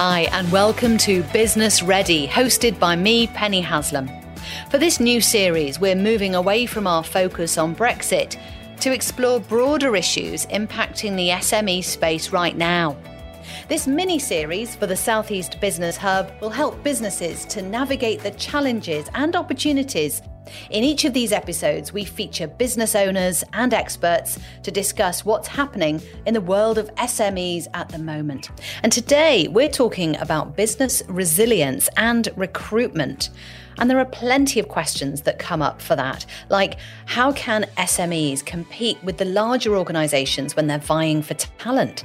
Hi, and welcome to Business Ready, hosted by me, Penny Haslam. For this new series, we're moving away from our focus on Brexit to explore broader issues impacting the SME space right now. This mini series for the Southeast Business Hub will help businesses to navigate the challenges and opportunities in each of these episodes, we feature business owners and experts to discuss what's happening in the world of SMEs at the moment. And today, we're talking about business resilience and recruitment. And there are plenty of questions that come up for that, like how can SMEs compete with the larger organisations when they're vying for talent?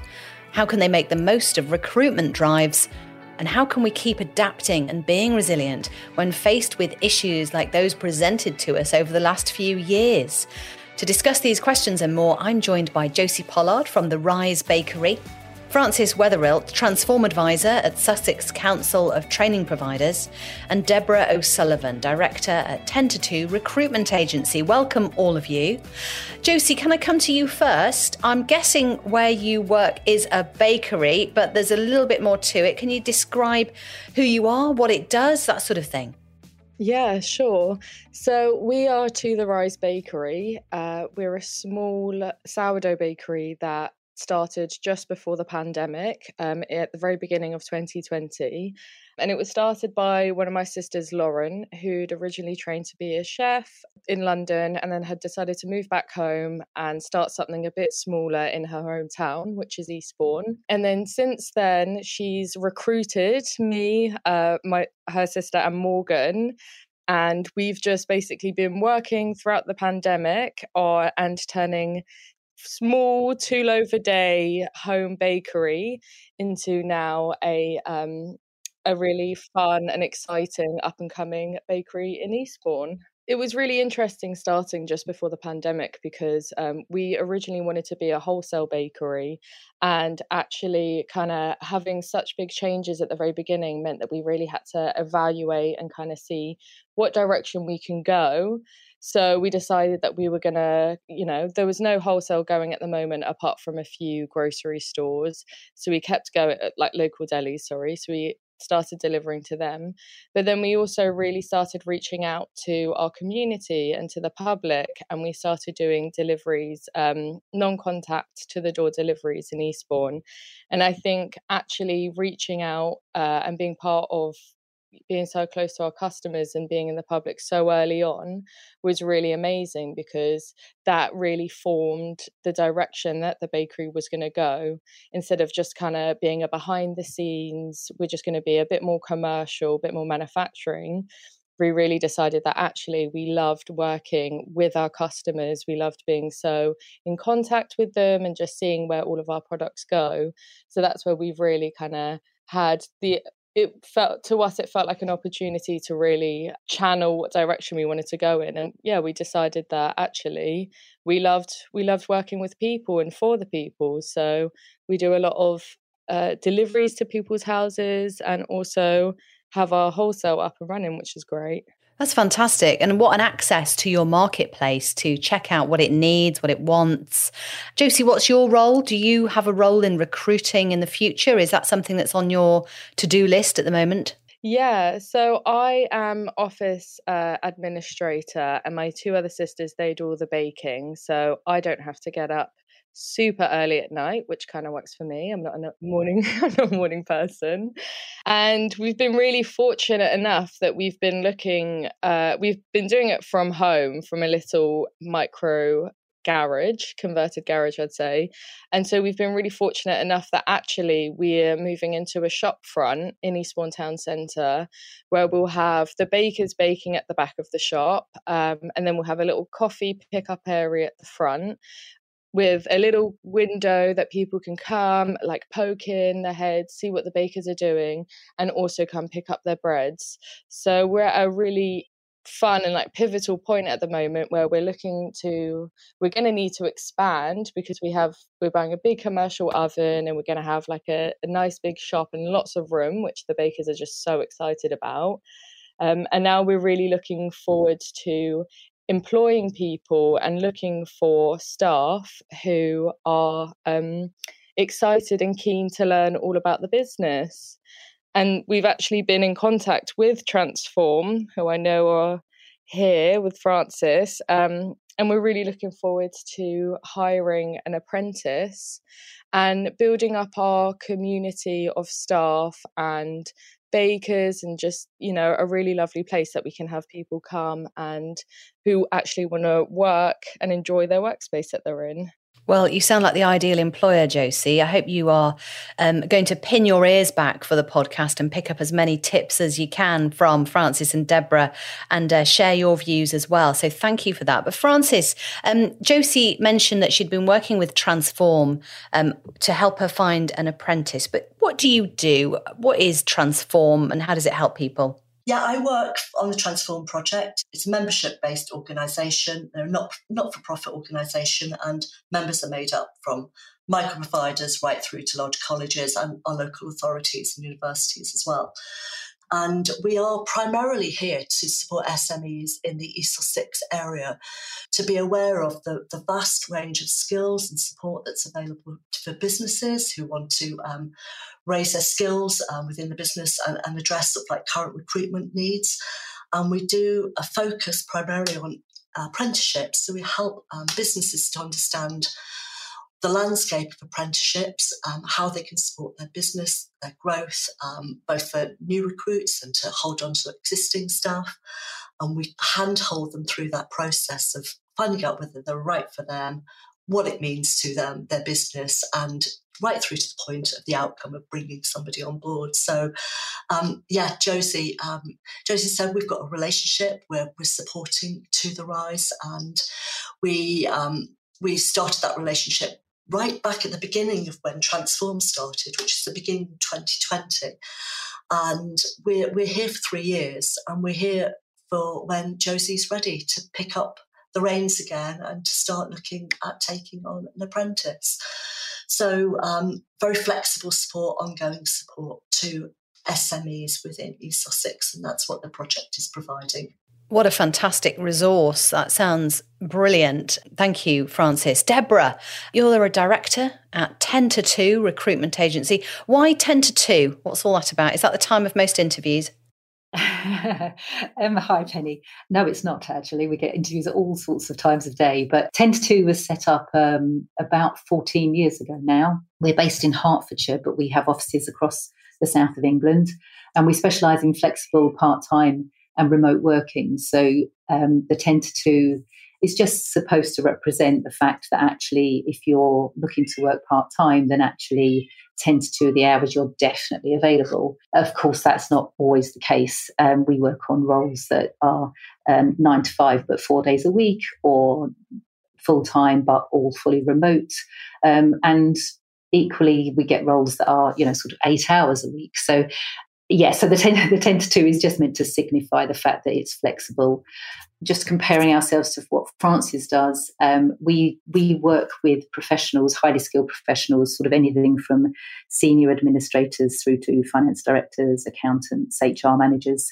How can they make the most of recruitment drives? And how can we keep adapting and being resilient when faced with issues like those presented to us over the last few years? To discuss these questions and more, I'm joined by Josie Pollard from the Rise Bakery, Francis Wetherill, Transform Advisor at Sussex Council of Training Providers, and Deborah O'Sullivan, Director at 10 to 2 Recruitment Agency. Welcome, all of you. Josie, can I come to you first? I'm guessing where you work is a bakery, but there's a little bit more to it. Can you describe who you are, what it does, that sort of thing? Yeah, sure. So we are to the Rise Bakery. Uh, we're a small sourdough bakery that started just before the pandemic um, at the very beginning of 2020. And it was started by one of my sisters, Lauren, who'd originally trained to be a chef in London and then had decided to move back home and start something a bit smaller in her hometown, which is Eastbourne. And then since then, she's recruited me, uh, my her sister, and Morgan and we've just basically been working throughout the pandemic or, uh, and turning small two loaf a day home bakery into now a um, a really fun and exciting up and coming bakery in Eastbourne. It was really interesting starting just before the pandemic because um, we originally wanted to be a wholesale bakery, and actually, kind of having such big changes at the very beginning meant that we really had to evaluate and kind of see what direction we can go. So we decided that we were going to, you know, there was no wholesale going at the moment apart from a few grocery stores. So we kept going, uh, like local delis, sorry. So we started delivering to them. But then we also really started reaching out to our community and to the public, and we started doing deliveries, um, non contact to the door deliveries in Eastbourne. And I think actually reaching out uh, and being part of being so close to our customers and being in the public so early on was really amazing because that really formed the direction that the bakery was going to go instead of just kind of being a behind the scenes we're just going to be a bit more commercial a bit more manufacturing we really decided that actually we loved working with our customers. We loved being so in contact with them and just seeing where all of our products go. So that's where we've really kind of had the it felt to us it felt like an opportunity to really channel what direction we wanted to go in and yeah we decided that actually we loved we loved working with people and for the people so we do a lot of uh, deliveries to people's houses and also have our wholesale up and running which is great that's fantastic. And what an access to your marketplace to check out what it needs, what it wants. Josie, what's your role? Do you have a role in recruiting in the future? Is that something that's on your to do list at the moment? Yeah, so I am office uh, administrator, and my two other sisters they do all the baking, so I don't have to get up super early at night, which kind of works for me. I'm not a morning, I'm not a morning person, and we've been really fortunate enough that we've been looking. Uh, we've been doing it from home, from a little micro garage, converted garage, I'd say. And so we've been really fortunate enough that actually we're moving into a shop front in Eastbourne Town Centre where we'll have the bakers baking at the back of the shop. Um, and then we'll have a little coffee pickup area at the front with a little window that people can come, like poke in their heads, see what the bakers are doing, and also come pick up their breads. So we're at a really fun and like pivotal point at the moment where we're looking to we're going to need to expand because we have we're buying a big commercial oven and we're going to have like a, a nice big shop and lots of room which the bakers are just so excited about um, and now we're really looking forward to employing people and looking for staff who are um, excited and keen to learn all about the business. And we've actually been in contact with Transform, who I know are here with Francis. Um, and we're really looking forward to hiring an apprentice and building up our community of staff and bakers and just you know a really lovely place that we can have people come and who actually want to work and enjoy their workspace that they're in well, you sound like the ideal employer, Josie. I hope you are um, going to pin your ears back for the podcast and pick up as many tips as you can from Francis and Deborah and uh, share your views as well. So thank you for that. But Francis, um, Josie mentioned that she'd been working with Transform um, to help her find an apprentice. But what do you do? What is Transform and how does it help people? Yeah, I work on the Transform project. It's a membership based organisation. They're not not for profit organisation, and members are made up from micro providers right through to large colleges and our local authorities and universities as well. And we are primarily here to support SMEs in the East Sussex area to be aware of the, the vast range of skills and support that's available for businesses who want to um, raise their skills um, within the business and, and address sort of like current recruitment needs. And we do a focus primarily on apprenticeships. So we help um, businesses to understand the landscape of apprenticeships, um, how they can support their business, their growth, um, both for new recruits and to hold on to existing staff. And we handhold them through that process of finding out whether they're right for them, what it means to them, their business, and right through to the point of the outcome of bringing somebody on board. So, um, yeah, Josie, um, Josie said we've got a relationship where we're supporting to the rise, and we um, we started that relationship right back at the beginning of when Transform started, which is the beginning of 2020. And we're, we're here for three years and we're here for when Josie's ready to pick up the reins again and to start looking at taking on an apprentice. So, um, very flexible support, ongoing support to SMEs within East Sussex, and that's what the project is providing. What a fantastic resource. That sounds brilliant. Thank you, Francis. Deborah, you're a director at 10 to 2 recruitment agency. Why 10 to 2? What's all that about? Is that the time of most interviews? um, hi, Penny. No, it's not actually. We get interviews at all sorts of times of day, but 10 to 2 was set up um, about 14 years ago now. We're based in Hertfordshire, but we have offices across the south of England, and we specialise in flexible part time and remote working. So um, the 10 to 2 is just supposed to represent the fact that actually, if you're looking to work part time, then actually 10 to 2 of the hours you're definitely available. Of course, that's not always the case. Um, we work on roles that are um, 9 to 5 but four days a week or full time but all fully remote. Um, and equally we get roles that are you know sort of eight hours a week so yeah, so the 10, the 10 to 2 is just meant to signify the fact that it's flexible. Just comparing ourselves to what Francis does, um, we we work with professionals, highly skilled professionals, sort of anything from senior administrators through to finance directors, accountants, HR managers,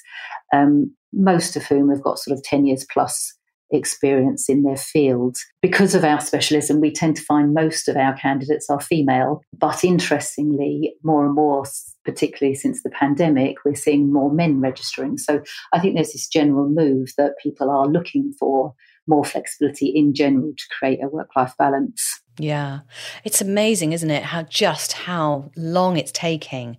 um, most of whom have got sort of 10 years plus experience in their field. Because of our specialism, we tend to find most of our candidates are female. But interestingly, more and more, particularly since the pandemic, we're seeing more men registering. So I think there's this general move that people are looking for more flexibility in general to create a work life balance. Yeah. It's amazing, isn't it? How just how long it's taking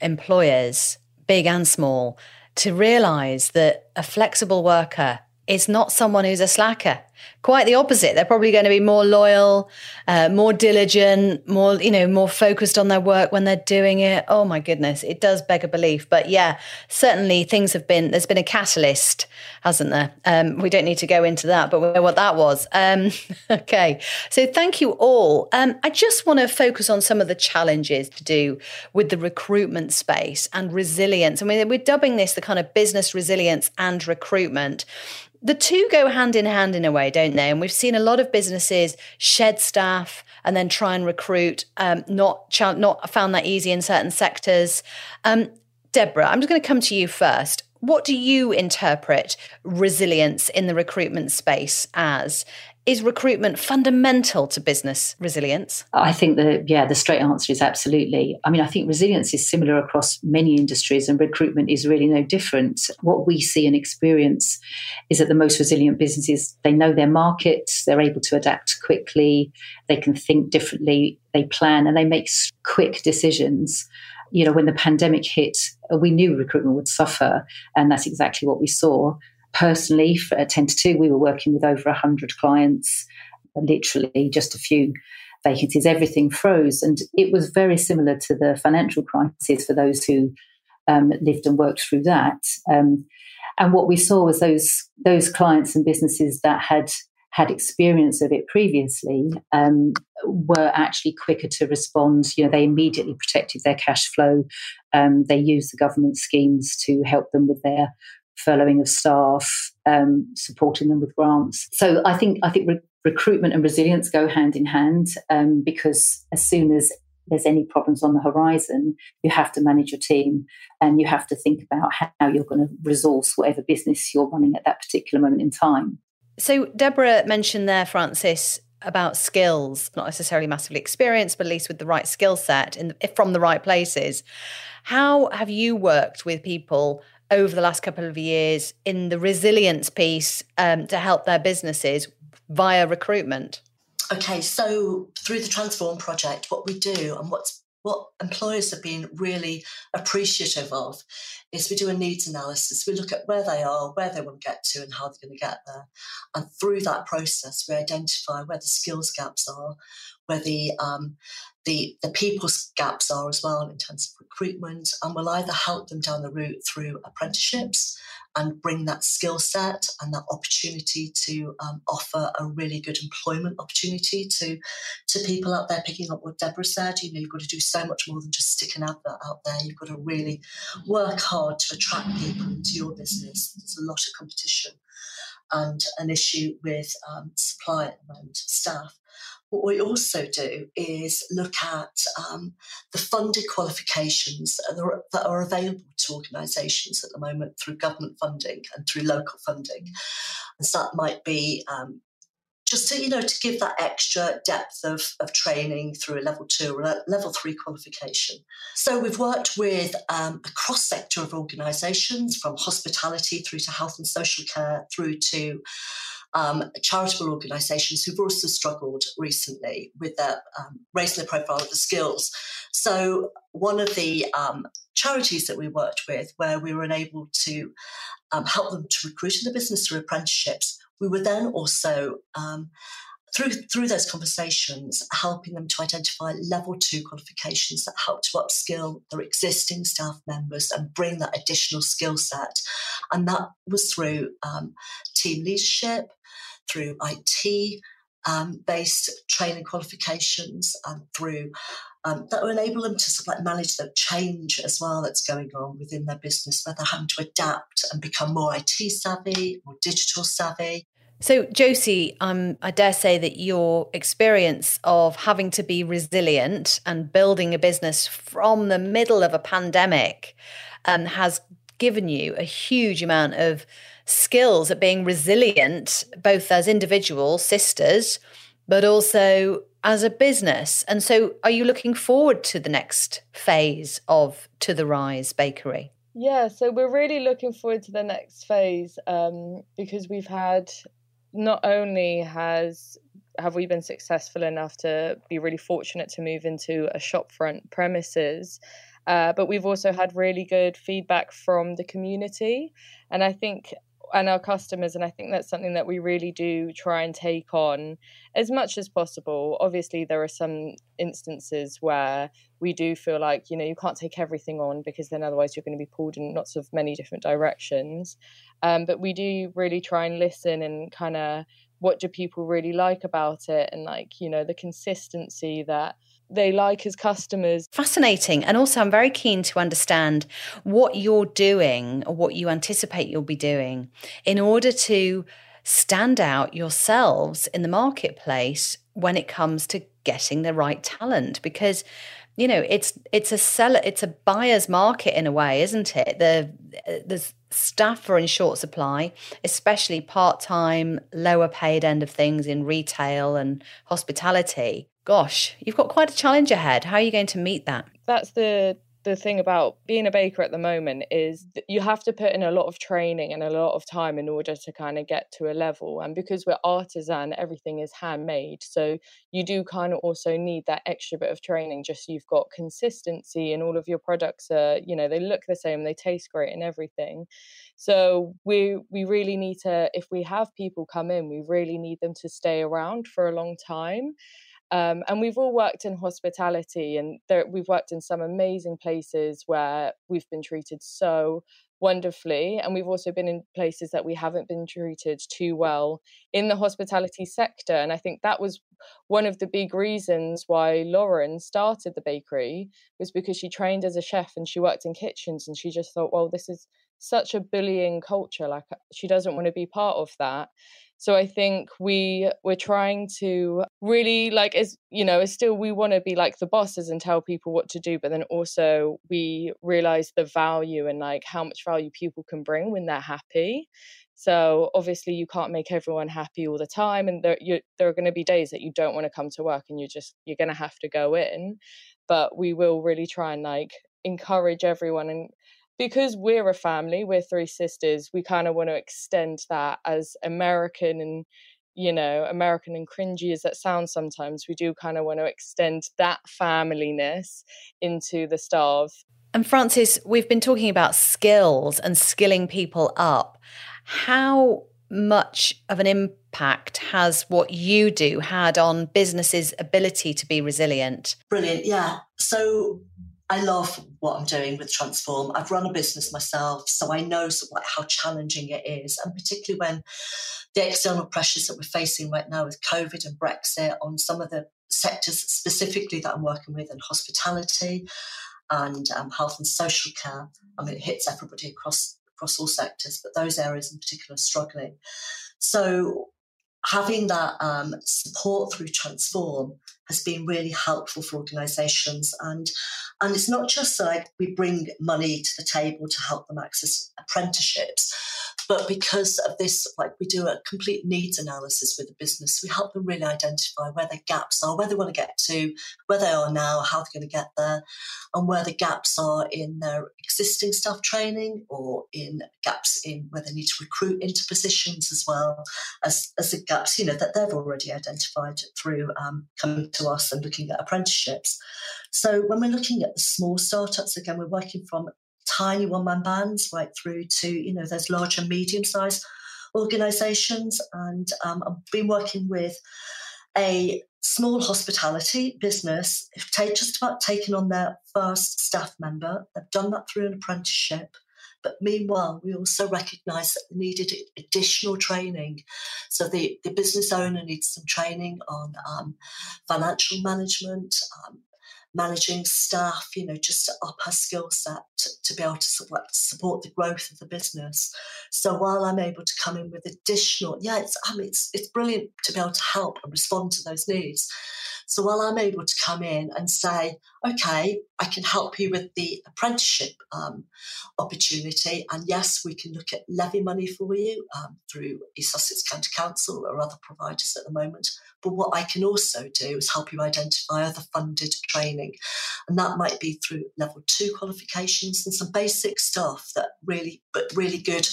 employers, big and small, to realize that a flexible worker is not someone who's a slacker. Quite the opposite. They're probably going to be more loyal, uh, more diligent, more, you know, more focused on their work when they're doing it. Oh my goodness, it does beg a belief. But yeah, certainly things have been, there's been a catalyst, hasn't there? Um, we don't need to go into that, but we know what that was. Um, okay. So thank you all. Um, I just want to focus on some of the challenges to do with the recruitment space and resilience. I mean, we're dubbing this the kind of business resilience and recruitment the two go hand in hand in a way, don't they? And we've seen a lot of businesses shed staff and then try and recruit. Um, not ch- not found that easy in certain sectors. Um, Deborah, I'm just going to come to you first. what do you interpret resilience in the recruitment space as? Is recruitment fundamental to business resilience? I think that, yeah, the straight answer is absolutely. I mean, I think resilience is similar across many industries, and recruitment is really no different. What we see and experience is that the most resilient businesses, they know their markets, they're able to adapt quickly, they can think differently, they plan, and they make quick decisions you know, when the pandemic hit, we knew recruitment would suffer, and that's exactly what we saw personally, for, at 10 to 2, we were working with over 100 clients, literally just a few vacancies, everything froze. And it was very similar to the financial crisis for those who um, lived and worked through that. Um, and what we saw was those those clients and businesses that had had experience of it previously um, were actually quicker to respond. You know, they immediately protected their cash flow. Um, they used the government schemes to help them with their furloughing of staff, um, supporting them with grants. So I think I think re- recruitment and resilience go hand in hand um, because as soon as there's any problems on the horizon, you have to manage your team and you have to think about how you're going to resource whatever business you're running at that particular moment in time. So Deborah mentioned there, Francis, about skills, not necessarily massively experienced, but at least with the right skill set from the right places. How have you worked with people over the last couple of years in the resilience piece um, to help their businesses via recruitment? Okay, so through the Transform project, what we do and what's what employers have been really appreciative of is we do a needs analysis. We look at where they are, where they want to get to, and how they're going to get there. And through that process, we identify where the skills gaps are, where the um, the the people's gaps are as well in terms of recruitment, and we'll either help them down the route through apprenticeships and bring that skill set and that opportunity to um, offer a really good employment opportunity to to people out there. Picking up what Deborah said, you know, you've got to do so much more than just stick an advert out there. You've got to really work hard to attract people into your business. There's a lot of competition and an issue with um, supply at the moment, staff. What we also do is look at um, the funded qualifications that are available to organisations at the moment through government funding and through local funding. And so that might be um, just to you know to give that extra depth of, of training through a level two or a level three qualification so we've worked with um, a cross sector of organisations from hospitality through to health and social care through to um, charitable organisations who've also struggled recently with their, um, raising the profile of the skills. So one of the um, charities that we worked with, where we were able to um, help them to recruit in the business through apprenticeships, we were then also um, through through those conversations, helping them to identify level two qualifications that help to upskill their existing staff members and bring that additional skill set. And that was through um, team leadership, through IT um, based training qualifications, and through um, that will enable them to sort of like manage the change as well that's going on within their business, where they're having to adapt and become more IT savvy, more digital savvy. So, Josie, um, I dare say that your experience of having to be resilient and building a business from the middle of a pandemic um, has given you a huge amount of skills at being resilient, both as individuals, sisters, but also as a business. And so, are you looking forward to the next phase of To the Rise Bakery? Yeah, so we're really looking forward to the next phase um, because we've had not only has have we been successful enough to be really fortunate to move into a shopfront premises, uh, but we've also had really good feedback from the community, and I think and our customers and i think that's something that we really do try and take on as much as possible. Obviously there are some instances where we do feel like you know you can't take everything on because then otherwise you're going to be pulled in lots of many different directions. Um, but we do really try and listen and kind of what do people really like about it and like you know the consistency that they like as customers. Fascinating. And also, I'm very keen to understand what you're doing or what you anticipate you'll be doing in order to stand out yourselves in the marketplace when it comes to getting the right talent. Because you know it's it's a seller it's a buyer's market in a way isn't it the the staff are in short supply especially part-time lower paid end of things in retail and hospitality gosh you've got quite a challenge ahead. How are you going to meet that? That's the the thing about being a baker at the moment is you have to put in a lot of training and a lot of time in order to kind of get to a level. And because we're artisan everything is handmade. So you do kind of also need that extra bit of training. Just you've got consistency and all of your products are you know they look the same they taste great and everything. So we we really need to if we have people come in we really need them to stay around for a long time um, and we've all worked in hospitality, and there, we've worked in some amazing places where we've been treated so wonderfully. And we've also been in places that we haven't been treated too well in the hospitality sector. And I think that was one of the big reasons why Lauren started the bakery was because she trained as a chef and she worked in kitchens and she just thought, well, this is such a bullying culture. Like uh, she doesn't want to be part of that. So I think we we're trying to really like as you know, as still we want to be like the bosses and tell people what to do, but then also we realize the value and like how much value people can bring when they're happy. So obviously you can't make everyone happy all the time, and there you, there are going to be days that you don't want to come to work, and you just you're going to have to go in. But we will really try and like encourage everyone and because we're a family, we're three sisters, we kind of want to extend that as American and you know, American and cringy as that sounds sometimes, we do kind of want to extend that familyness into the staff. And Francis, we've been talking about skills and skilling people up. How much of an impact has what you do had on businesses' ability to be resilient? Brilliant. Yeah. So I love what I'm doing with Transform. I've run a business myself, so I know how challenging it is, and particularly when the external pressures that we're facing right now with COVID and Brexit on some of the sectors specifically that I'm working with in hospitality and um, health and social care. I mean, it hits everybody across across all sectors, but those areas in particular are struggling. So having that um, support through Transform has been really helpful for organisations, and and it's not just like we bring money to the table to help them access apprenticeships, but because of this, like we do a complete needs analysis with the business, we help them really identify where their gaps are, where they want to get to, where they are now, how they're going to get there, and where the gaps are in their existing staff training or in gaps in where they need to recruit into positions as well as, as the gaps, you know, that they've already identified through um, coming to us and looking at apprenticeships. So when we're looking at the small startups, again, we're working from tiny one man bands right through to, you know, those large and medium sized organizations. And um, I've been working with a small hospitality business take, just about taken on their first staff member. They've done that through an apprenticeship. But meanwhile, we also recognised that they needed additional training. So the, the business owner needs some training on um, financial management, um, managing staff, you know, just to up her skill set to, to, be able to support, support the growth of the business. So while I'm able to come in with additional, yeah, it's I mean it's it's brilliant to be able to help and respond to those needs. So while I'm able to come in and say, okay, I can help you with the apprenticeship um, opportunity, and yes, we can look at levy money for you um, through East Sussex County Council or other providers at the moment. But what I can also do is help you identify other funded training, and that might be through level two qualifications and some basic stuff that really, but really good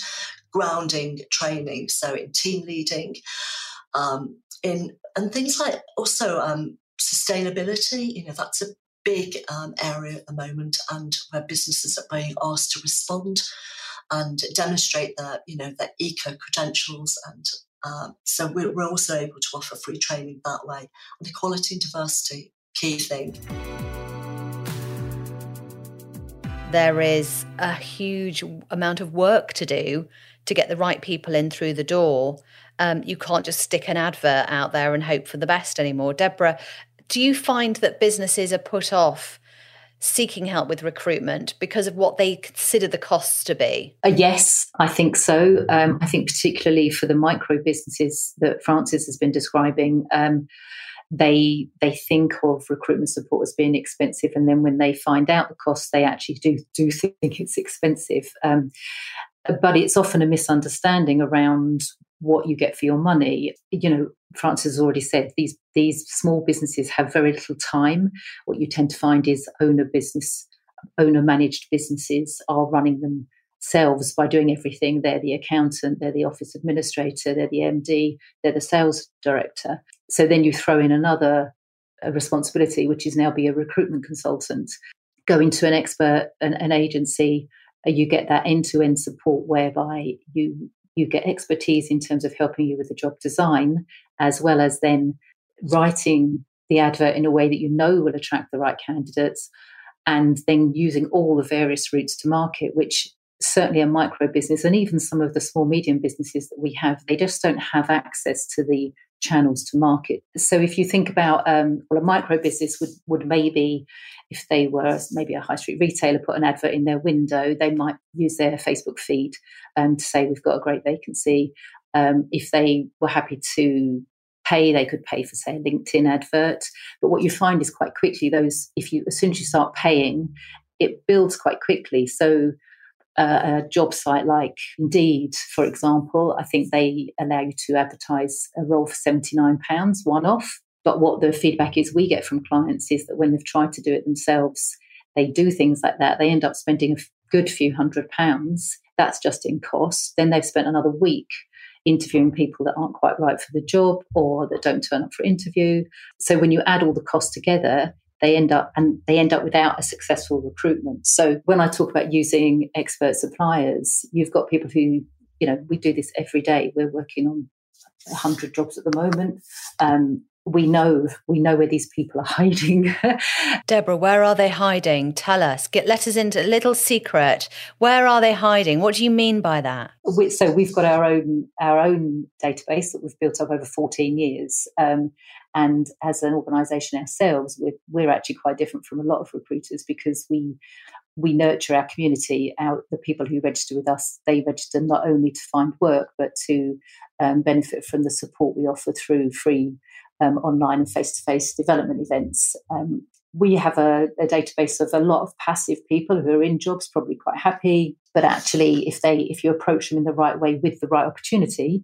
grounding training. So in team leading. Um, in and things like also um, sustainability. You know, that's a big um, area at the moment, and where businesses are being asked to respond and demonstrate their, you know, their eco credentials and um, so we're, we're, also able to offer free training that way. And equality and diversity, key thing. There is a huge amount of work to do to get the right people in through the door. Um, you can't just stick an advert out there and hope for the best anymore. Deborah, do you find that businesses are put off seeking help with recruitment because of what they consider the costs to be? Uh, yes, I think so. Um, I think particularly for the micro businesses that Francis has been describing. Um, they they think of recruitment support as being expensive, and then when they find out the cost, they actually do do think it's expensive. Um, but it's often a misunderstanding around what you get for your money. You know, Francis has already said these these small businesses have very little time. What you tend to find is owner business, owner managed businesses are running themselves by doing everything. They're the accountant, they're the office administrator, they're the MD, they're the sales director. So then you throw in another responsibility, which is now be a recruitment consultant. Going to an expert, an, an agency, uh, you get that end to end support whereby you you get expertise in terms of helping you with the job design, as well as then writing the advert in a way that you know will attract the right candidates, and then using all the various routes to market, which certainly a micro business and even some of the small medium businesses that we have, they just don't have access to the channels to market. So if you think about um, well, a micro business would would maybe, if they were maybe a high street retailer, put an advert in their window, they might use their Facebook feed um, to say we've got a great vacancy. Um, if they were happy to pay, they could pay for say a LinkedIn advert. But what you find is quite quickly those if you as soon as you start paying, it builds quite quickly. So a job site like Indeed, for example, I think they allow you to advertise a role for £79 one off. But what the feedback is we get from clients is that when they've tried to do it themselves, they do things like that. They end up spending a good few hundred pounds. That's just in cost. Then they've spent another week interviewing people that aren't quite right for the job or that don't turn up for interview. So when you add all the costs together, they end up and they end up without a successful recruitment. So when I talk about using expert suppliers, you've got people who, you know, we do this every day. We're working on 100 jobs at the moment. Um, we know we know where these people are hiding. Deborah, where are they hiding? Tell us. Get let us into a little secret. Where are they hiding? What do you mean by that? We, so we've got our own our own database that we've built up over 14 years. Um, and as an organisation ourselves, we're, we're actually quite different from a lot of recruiters because we we nurture our community. Our the people who register with us, they register not only to find work but to um, benefit from the support we offer through free um, online and face to face development events. Um, we have a, a, database of a lot of passive people who are in jobs, probably quite happy, but actually, if they if you approach them in the right way with the right opportunity,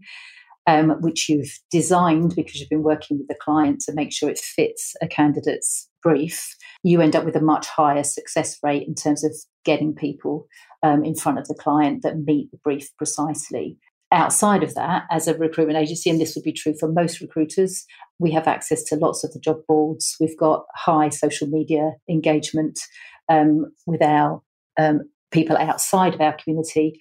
um, which you've designed because you've been working with the client to make sure it fits a candidate's brief, you end up with a much higher success rate in terms of getting people um, in front of the client that meet the brief precisely. Outside of that, as a recruitment agency, and this would be true for most recruiters, we have access to lots of the job boards. We've got high social media engagement um, with our um, people outside of our community.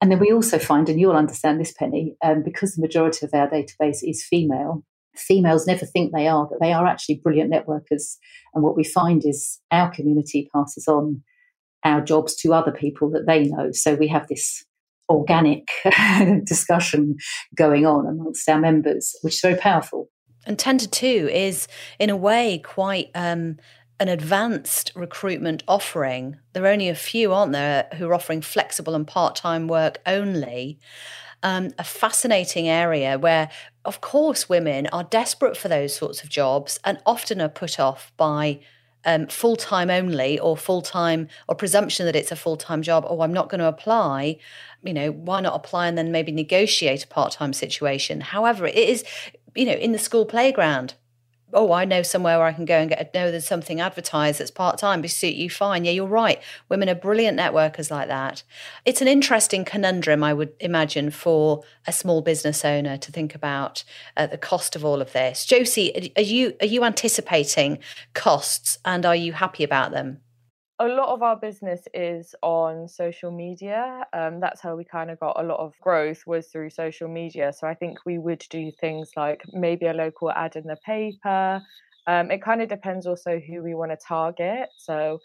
And then we also find, and you'll understand this, Penny, um, because the majority of our database is female, females never think they are, but they are actually brilliant networkers. And what we find is our community passes on our jobs to other people that they know. So we have this organic discussion going on amongst our members, which is very powerful. And 10 to 2 is, in a way, quite um, an advanced recruitment offering. There are only a few, aren't there, who are offering flexible and part time work only. Um, a fascinating area where, of course, women are desperate for those sorts of jobs and often are put off by um, full time only or full time or presumption that it's a full time job. Oh, I'm not going to apply. You know, why not apply and then maybe negotiate a part time situation? However, it is, you know, in the school playground oh, I know somewhere where I can go and get, know there's something advertised that's part time, but suit you fine. Yeah, you're right. Women are brilliant networkers like that. It's an interesting conundrum, I would imagine, for a small business owner to think about uh, the cost of all of this. Josie, are you are you anticipating costs, and are you happy about them? A lot of our business is on social media. Um, that's how we kind of got a lot of growth was through social media. So I think we would do things like maybe a local ad in the paper. Um, it kind of depends also who we want to target. So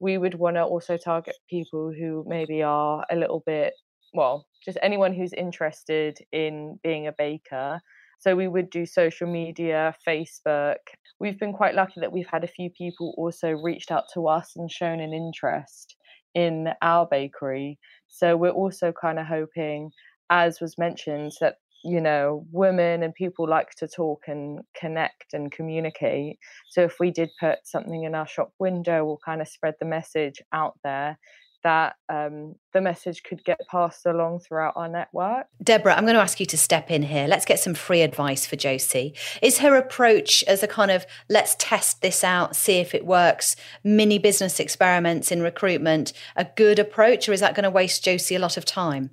we would want to also target people who maybe are a little bit well, just anyone who's interested in being a baker. So we would do social media, Facebook. We've been quite lucky that we've had a few people also reached out to us and shown an interest in our bakery. So we're also kind of hoping, as was mentioned, that you know, women and people like to talk and connect and communicate. So if we did put something in our shop window we'll kind of spread the message out there, that um, the message could get passed along throughout our network. Deborah, I'm going to ask you to step in here. Let's get some free advice for Josie. Is her approach as a kind of let's test this out, see if it works, mini business experiments in recruitment a good approach, or is that going to waste Josie a lot of time?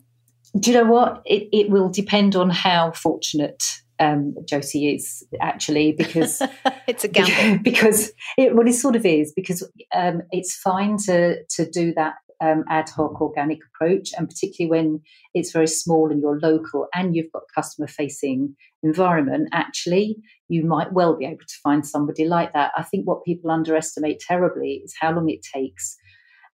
Do you know what? It, it will depend on how fortunate um, Josie is actually because it's a gamble. Because it, well, it sort of is because um, it's fine to to do that um, ad hoc organic approach, and particularly when it's very small and you're local and you've got customer facing environment, actually, you might well be able to find somebody like that. I think what people underestimate terribly is how long it takes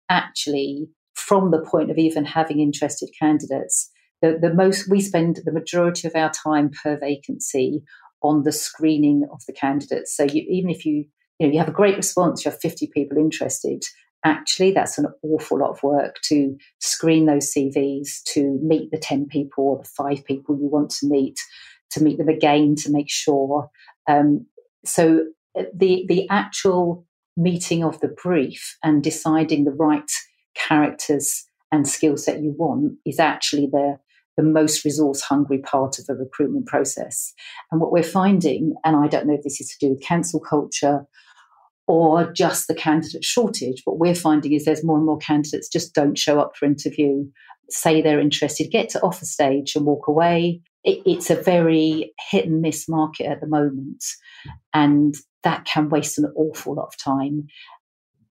actually from the point of even having interested candidates. The, the most we spend the majority of our time per vacancy on the screening of the candidates. So you, even if you you know you have a great response, you have 50 people interested, actually that's an awful lot of work to screen those CVs, to meet the 10 people or the five people you want to meet, to meet them again to make sure. Um, so uh, the the actual meeting of the brief and deciding the right characters and skill set you want is actually the the most resource hungry part of the recruitment process. And what we're finding, and I don't know if this is to do with cancel culture or just the candidate shortage. What we're finding is there's more and more candidates just don't show up for interview, say they're interested, get to offer stage and walk away. It, it's a very hit and miss market at the moment, and that can waste an awful lot of time.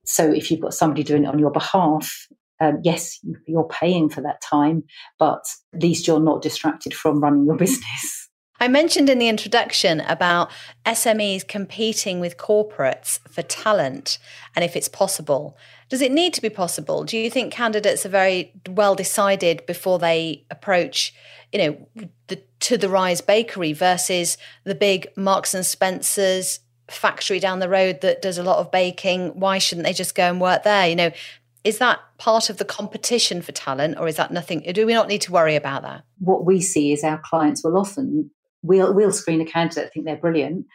So if you've got somebody doing it on your behalf, um, yes, you're paying for that time, but at least you're not distracted from running your business. I mentioned in the introduction about SMEs competing with corporates for talent and if it's possible. Does it need to be possible? Do you think candidates are very well decided before they approach, you know, the, to the Rise Bakery versus the big Marks and Spencers factory down the road that does a lot of baking? Why shouldn't they just go and work there? You know, is that part of the competition for talent or is that nothing? Do we not need to worry about that? What we see is our clients will often we'll we'll screen a candidate, I think they're brilliant,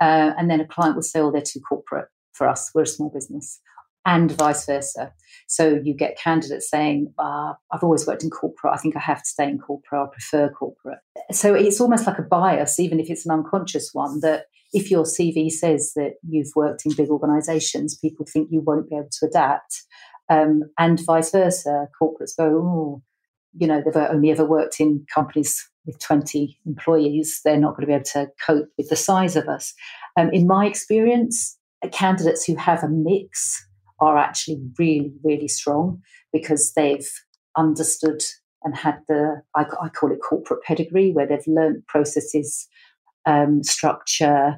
uh, and then a client will say, "Oh, they're too corporate for us. We're a small business," and vice versa. So you get candidates saying, uh, "I've always worked in corporate. I think I have to stay in corporate. I prefer corporate." So it's almost like a bias, even if it's an unconscious one, that if your CV says that you've worked in big organisations, people think you won't be able to adapt, um, and vice versa. Corporates go, "Oh." You know, they've only ever worked in companies with 20 employees, they're not going to be able to cope with the size of us. Um, in my experience, candidates who have a mix are actually really, really strong because they've understood and had the, I, I call it corporate pedigree, where they've learned processes, um, structure,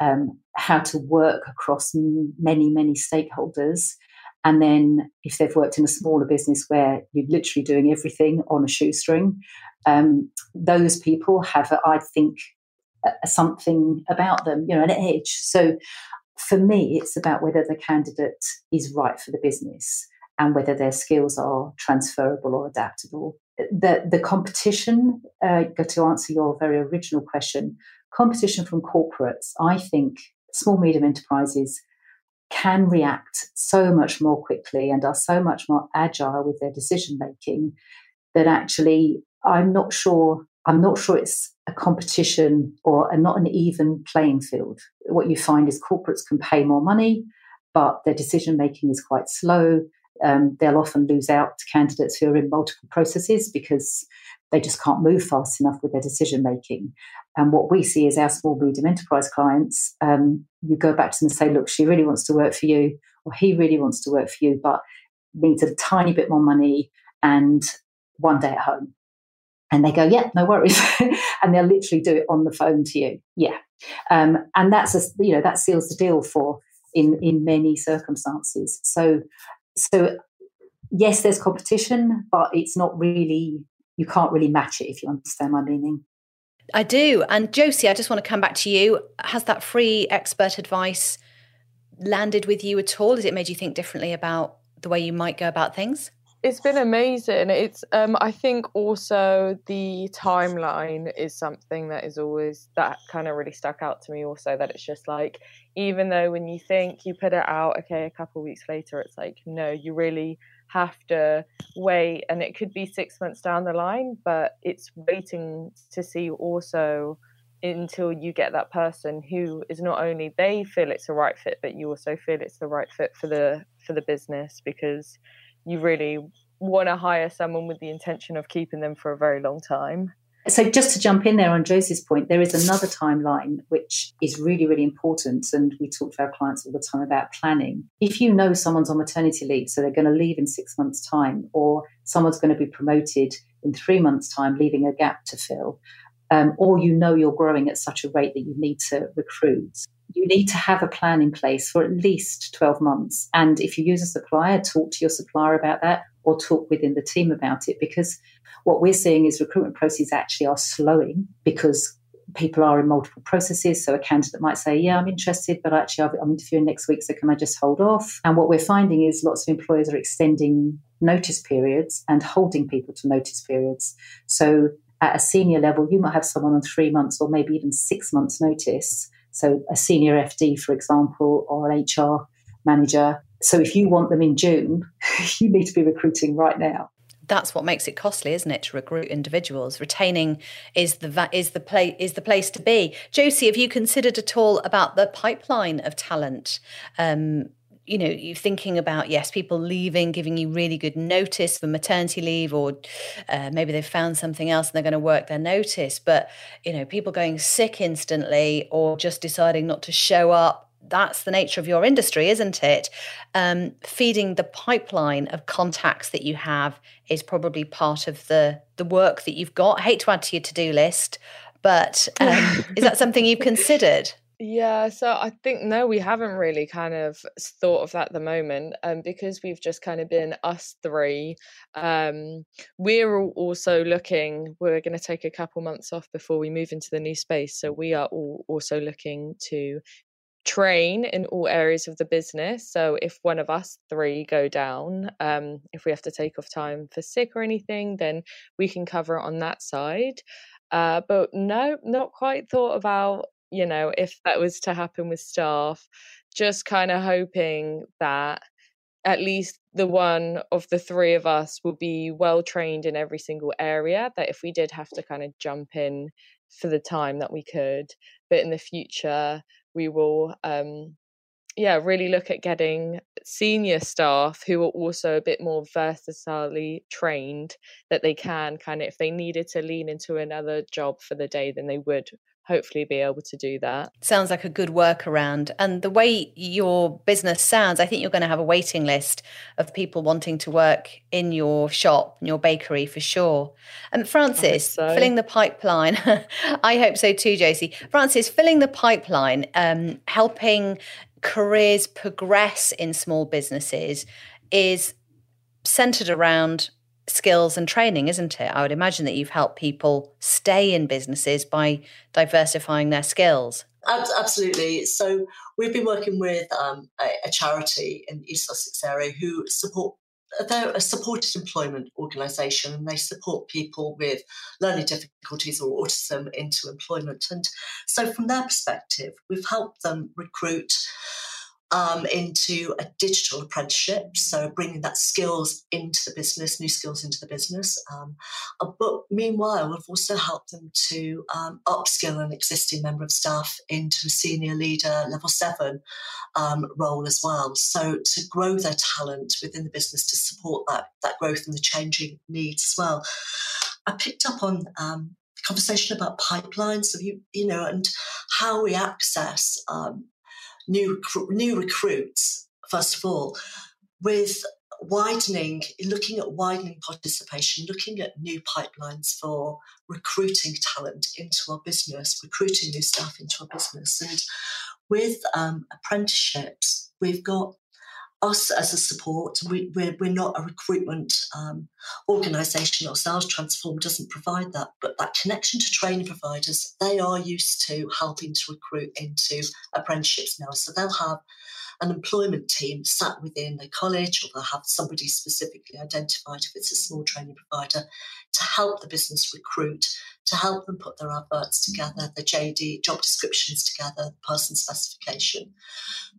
um, how to work across many, many stakeholders. And then if they've worked in a smaller business where you're literally doing everything on a shoestring, um, those people have, I think, something about them, you know, an edge. So for me, it's about whether the candidate is right for the business and whether their skills are transferable or adaptable. The, the competition, uh, to answer your very original question, competition from corporates, I think small, medium enterprises can react so much more quickly and are so much more agile with their decision making that actually I'm not sure. I'm not sure it's a competition or a, not an even playing field. What you find is corporates can pay more money, but their decision making is quite slow. Um, they'll often lose out to candidates who are in multiple processes because they just can't move fast enough with their decision making. And what we see is our small medium enterprise clients, um, you go back to them and say, look, she really wants to work for you, or he really wants to work for you, but needs a tiny bit more money and one day at home. And they go, yeah, no worries. and they'll literally do it on the phone to you. Yeah. Um, and that's, a, you know, that seals the deal for in, in many circumstances. So, so yes, there's competition, but it's not really, you can't really match it if you understand my meaning. I do. And Josie, I just want to come back to you. Has that free expert advice landed with you at all? Has it made you think differently about the way you might go about things? It's been amazing. It's um I think also the timeline is something that is always that kind of really stuck out to me also that it's just like even though when you think you put it out okay a couple weeks later it's like no you really have to wait and it could be 6 months down the line but it's waiting to see also until you get that person who is not only they feel it's the right fit but you also feel it's the right fit for the for the business because you really want to hire someone with the intention of keeping them for a very long time. So, just to jump in there on Josie's point, there is another timeline which is really, really important. And we talk to our clients all the time about planning. If you know someone's on maternity leave, so they're going to leave in six months' time, or someone's going to be promoted in three months' time, leaving a gap to fill, um, or you know you're growing at such a rate that you need to recruit, you need to have a plan in place for at least 12 months. And if you use a supplier, talk to your supplier about that or talk within the team about it because what we're seeing is recruitment processes actually are slowing because people are in multiple processes. So a candidate might say, Yeah, I'm interested, but actually I'm interviewing next week, so can I just hold off? And what we're finding is lots of employers are extending notice periods and holding people to notice periods. So at a senior level, you might have someone on three months or maybe even six months' notice. So a senior FD, for example, or an HR manager. So if you want them in June, you need to be recruiting right now. That's what makes it costly, isn't it, to recruit individuals? Retaining is the is the place is the place to be. Josie, have you considered at all about the pipeline of talent? Um, you know, you're thinking about, yes, people leaving, giving you really good notice for maternity leave, or uh, maybe they've found something else and they're going to work their notice. But, you know, people going sick instantly or just deciding not to show up. That's the nature of your industry, isn't it? Um, feeding the pipeline of contacts that you have is probably part of the the work that you've got. I hate to add to your to do list, but um, is that something you've considered? Yeah, so I think no, we haven't really kind of thought of that at the moment, um, because we've just kind of been us three. Um, we're all also looking. We're going to take a couple months off before we move into the new space, so we are all also looking to train in all areas of the business. So if one of us three go down, um, if we have to take off time for sick or anything, then we can cover on that side. Uh, but no, not quite thought about you know, if that was to happen with staff, just kind of hoping that at least the one of the three of us will be well trained in every single area. That if we did have to kind of jump in for the time that we could, but in the future, we will. Um, yeah, really look at getting senior staff who are also a bit more versatilely trained that they can kind of, if they needed to lean into another job for the day, then they would hopefully be able to do that. Sounds like a good workaround. And the way your business sounds, I think you're going to have a waiting list of people wanting to work in your shop, and your bakery for sure. And Francis, so. filling the pipeline. I hope so too, Josie. Francis, filling the pipeline, um, helping careers progress in small businesses is centered around skills and training, isn't it? I would imagine that you've helped people stay in businesses by diversifying their skills. Absolutely. So we've been working with um, a, a, charity in the East Sussex area who support. They're a supported employment organisation and they support people with learning difficulties or autism into employment. And so, from their perspective, we've helped them recruit um, into a digital apprenticeship, so bringing that skills into the business, new skills into the business. Um, uh, but meanwhile, we've also helped them to um, upskill an existing member of staff into a senior leader level seven um, role as well. So to grow their talent within the business to support that that growth and the changing needs as well. I picked up on um, conversation about pipelines of you, you know, and how we access um, new new recruits first of all, with widening, looking at widening participation, looking at new pipelines for recruiting talent into our business, recruiting new staff into our business, and with um, apprenticeships, we've got us as a support, we, we're, we're not a recruitment um, organisation ourselves. Transform doesn't provide that, but that connection to training providers, they are used to helping to recruit into apprenticeships now. So they'll have an employment team sat within the college, or they'll have somebody specifically identified if it's a small training provider, to help the business recruit, to help them put their adverts together, the JD job descriptions together, the person specification.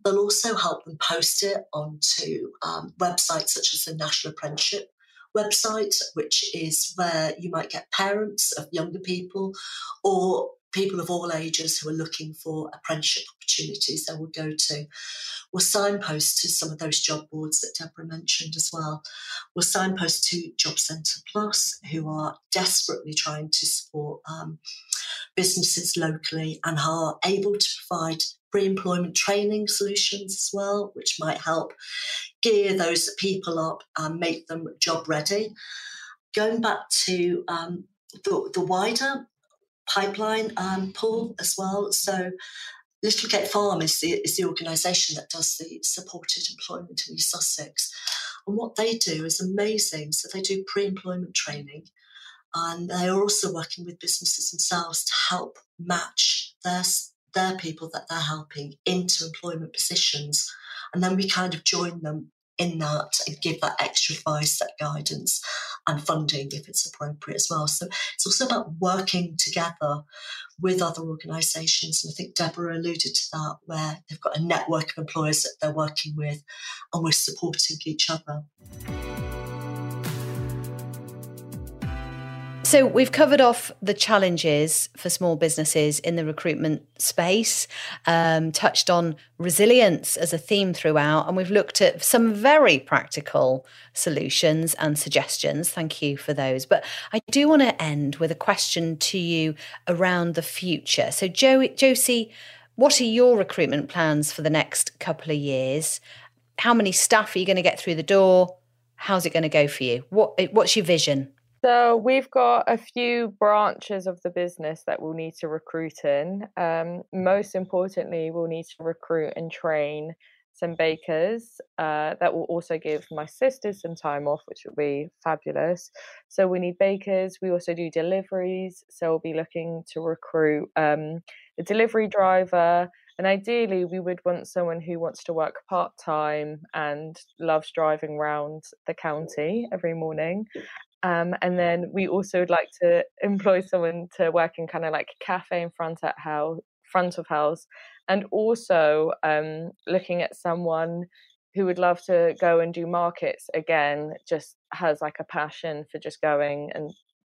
They'll also help them post it onto um, websites such as the National Apprenticeship website, which is where you might get parents of younger people or people of all ages who are looking for apprenticeship opportunities they will go to. We'll signpost to some of those job boards that Deborah mentioned as well. We'll signpost to Job Centre Plus, who are desperately trying to support um, businesses locally and are able to provide pre employment training solutions as well, which might help gear those people up and make them job ready. Going back to um, the, the wider pipeline um, pool as well. So Littlegate Farm is the, is the organisation that does the supported employment in East Sussex. And what they do is amazing. So they do pre employment training and they are also working with businesses themselves to help match their, their people that they're helping into employment positions. And then we kind of join them in that and give that extra advice, that guidance and funding if it's appropriate as well. So it's also about working together with other organisations. And I think Deborah alluded to that, where they've got a network of employers that they're working with and we're supporting each other. So, we've covered off the challenges for small businesses in the recruitment space, um, touched on resilience as a theme throughout, and we've looked at some very practical solutions and suggestions. Thank you for those. But I do want to end with a question to you around the future. So, jo- Josie, what are your recruitment plans for the next couple of years? How many staff are you going to get through the door? How's it going to go for you? What, what's your vision? So we've got a few branches of the business that we'll need to recruit in. Um, most importantly, we'll need to recruit and train some bakers. Uh, that will also give my sisters some time off, which will be fabulous. So we need bakers. We also do deliveries. So we'll be looking to recruit um, a delivery driver. And ideally, we would want someone who wants to work part time and loves driving around the county every morning. Um, and then we also would like to employ someone to work in kind of like cafe in front at house, front of house, and also um, looking at someone who would love to go and do markets again. Just has like a passion for just going and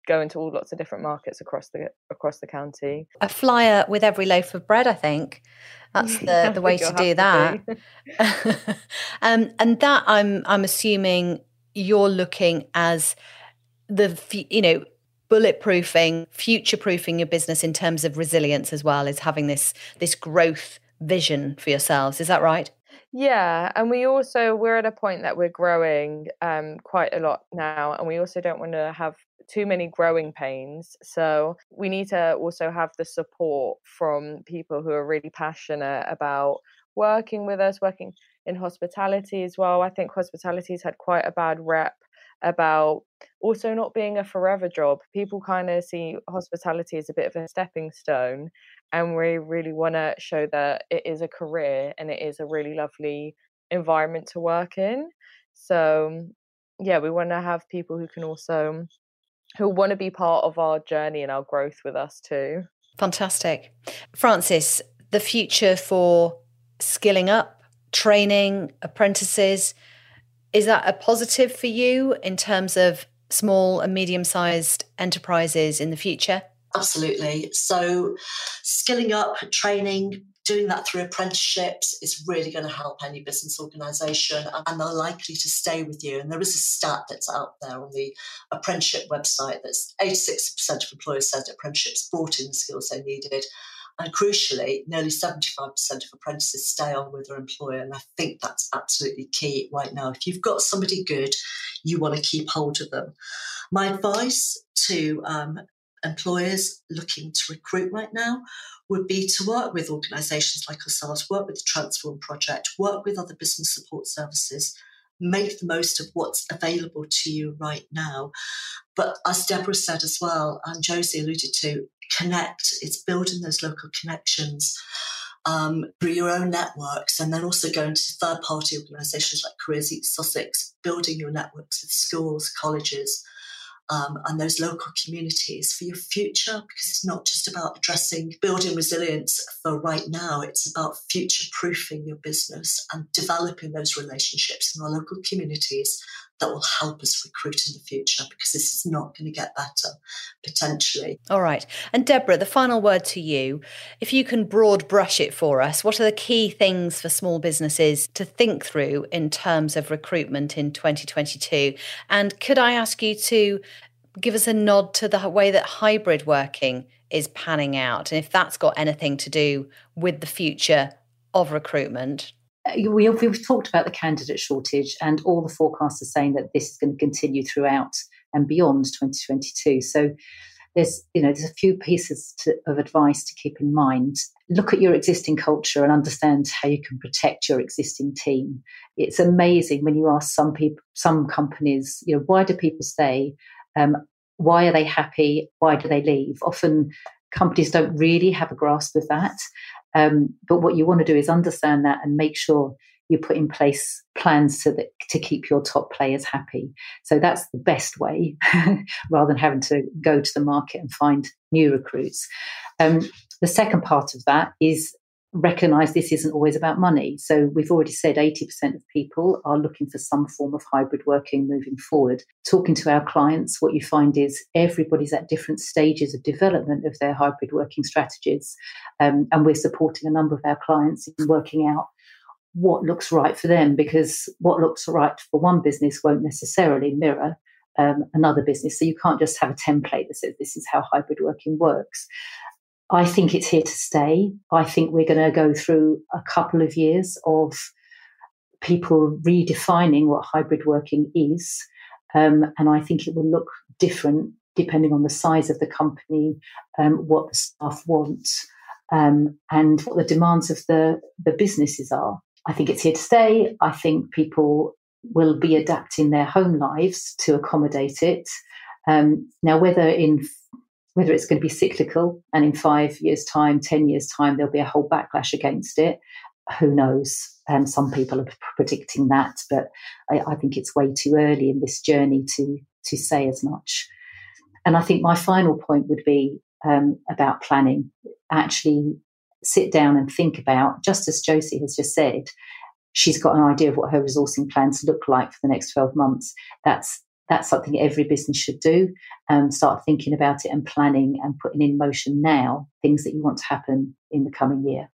going to all lots of different markets across the across the county. A flyer with every loaf of bread, I think. That's the, the way to do that. um, and that I'm I'm assuming you're looking as the you know bulletproofing future proofing your business in terms of resilience as well is having this this growth vision for yourselves. Is that right? Yeah and we also we're at a point that we're growing um, quite a lot now and we also don't want to have too many growing pains. So we need to also have the support from people who are really passionate about working with us working in hospitality as well. I think hospitality has had quite a bad rep about also not being a forever job. People kind of see hospitality as a bit of a stepping stone, and we really want to show that it is a career and it is a really lovely environment to work in. So, yeah, we want to have people who can also who want to be part of our journey and our growth with us too. Fantastic. Francis, the future for skilling up, training, apprentices, is that a positive for you in terms of small and medium sized enterprises in the future? Absolutely. So, skilling up, training, doing that through apprenticeships is really going to help any business organisation and they're likely to stay with you. And there is a stat that's out there on the apprenticeship website that's 86% of employers said apprenticeships brought in the skills they needed and crucially, nearly 75% of apprentices stay on with their employer. And I think that's absolutely key right now. If you've got somebody good, you want to keep hold of them. My advice to um, employers looking to recruit right now would be to work with organisations like ourselves, work with the Transform Project, work with other business support services, make the most of what's available to you right now. But as Deborah said as well, and Josie alluded to, connect, it's building those local connections. um, through your own networks, and then also going to third party organisations like Careers East Sussex, building your networks with schools, colleges, um, and those local communities for your future because it's not just about addressing building resilience for right now it's about future proofing your business and developing those relationships in our local communities that will help us recruit in the future because this is not going to get better potentially. All right. And Deborah, the final word to you. If you can broad brush it for us, what are the key things for small businesses to think through in terms of recruitment in 2022? And could I ask you to give us a nod to the way that hybrid working is panning out and if that's got anything to do with the future of recruitment? Uh, we, have talked about the candidate shortage, and all the forecasts are saying that this is going to continue throughout and beyond 2022. So there's you know there's a few pieces to, of advice to keep in mind. Look at your existing culture and understand how you can protect your existing team. It's amazing when you ask some people, some companies, you know, why do people stay? Um, why are they happy? Why do they leave? Often companies don't really have a grasp of that. Um, but what you want to do is understand that and make sure you put in place plans so that to keep your top players happy. So that's the best way, rather than having to go to the market and find new recruits. Um, the second part of that is recognize this isn't always about money. So we've already said 80% of people are looking for some form of hybrid working moving forward. Talking to our clients, what you find is everybody's at different stages of development of their hybrid working strategies. Um, and we're supporting a number of our clients in working out what looks right for them because what looks right for one business won't necessarily mirror um, another business. So you can't just have a template that says this is how hybrid working works. I think it's here to stay. I think we're going to go through a couple of years of people redefining what hybrid working is. Um, and I think it will look different depending on the size of the company, um, what the staff want, um, and what the demands of the, the businesses are. I think it's here to stay. I think people will be adapting their home lives to accommodate it. Um, now, whether in whether it's going to be cyclical and in five years' time, 10 years' time, there'll be a whole backlash against it. Who knows? Um, some people are predicting that, but I, I think it's way too early in this journey to, to say as much. And I think my final point would be um, about planning. Actually, sit down and think about, just as Josie has just said, she's got an idea of what her resourcing plans look like for the next 12 months. That's that's something every business should do. Um, start thinking about it and planning and putting in motion now things that you want to happen in the coming year.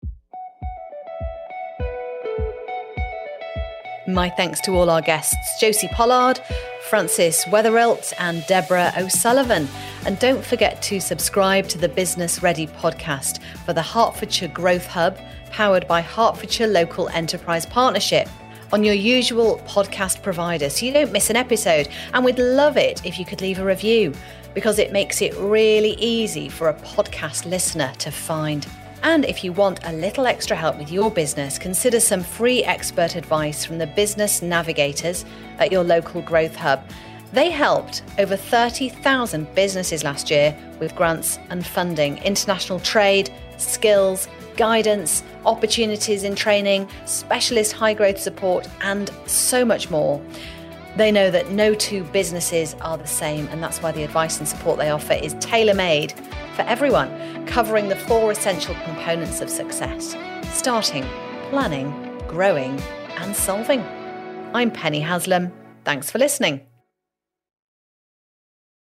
My thanks to all our guests Josie Pollard, Francis Wetherilt, and Deborah O'Sullivan. And don't forget to subscribe to the Business Ready podcast for the Hertfordshire Growth Hub, powered by Hertfordshire Local Enterprise Partnership on your usual podcast provider so you don't miss an episode. And we'd love it if you could leave a review because it makes it really easy for a podcast listener to find. And if you want a little extra help with your business, consider some free expert advice from the business navigators at your local growth hub. They helped over 30,000 businesses last year with grants and funding, international trade, skills, guidance, opportunities in training, specialist high growth support, and so much more. They know that no two businesses are the same, and that's why the advice and support they offer is tailor made for everyone, covering the four essential components of success starting, planning, growing, and solving. I'm Penny Haslam. Thanks for listening.